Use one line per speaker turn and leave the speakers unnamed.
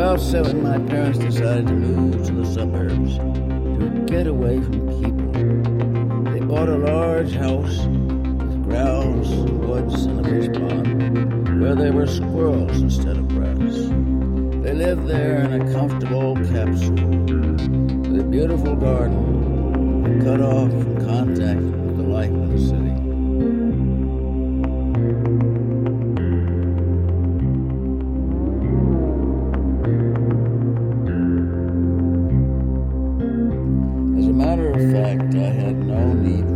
About seven, my parents decided to move to the suburbs to get away from people. They bought a large house with grounds, woods, and a fish pond where there were squirrels instead of rats. They lived there in a comfortable capsule with a beautiful garden cut off from contact with the life of the city. I had no need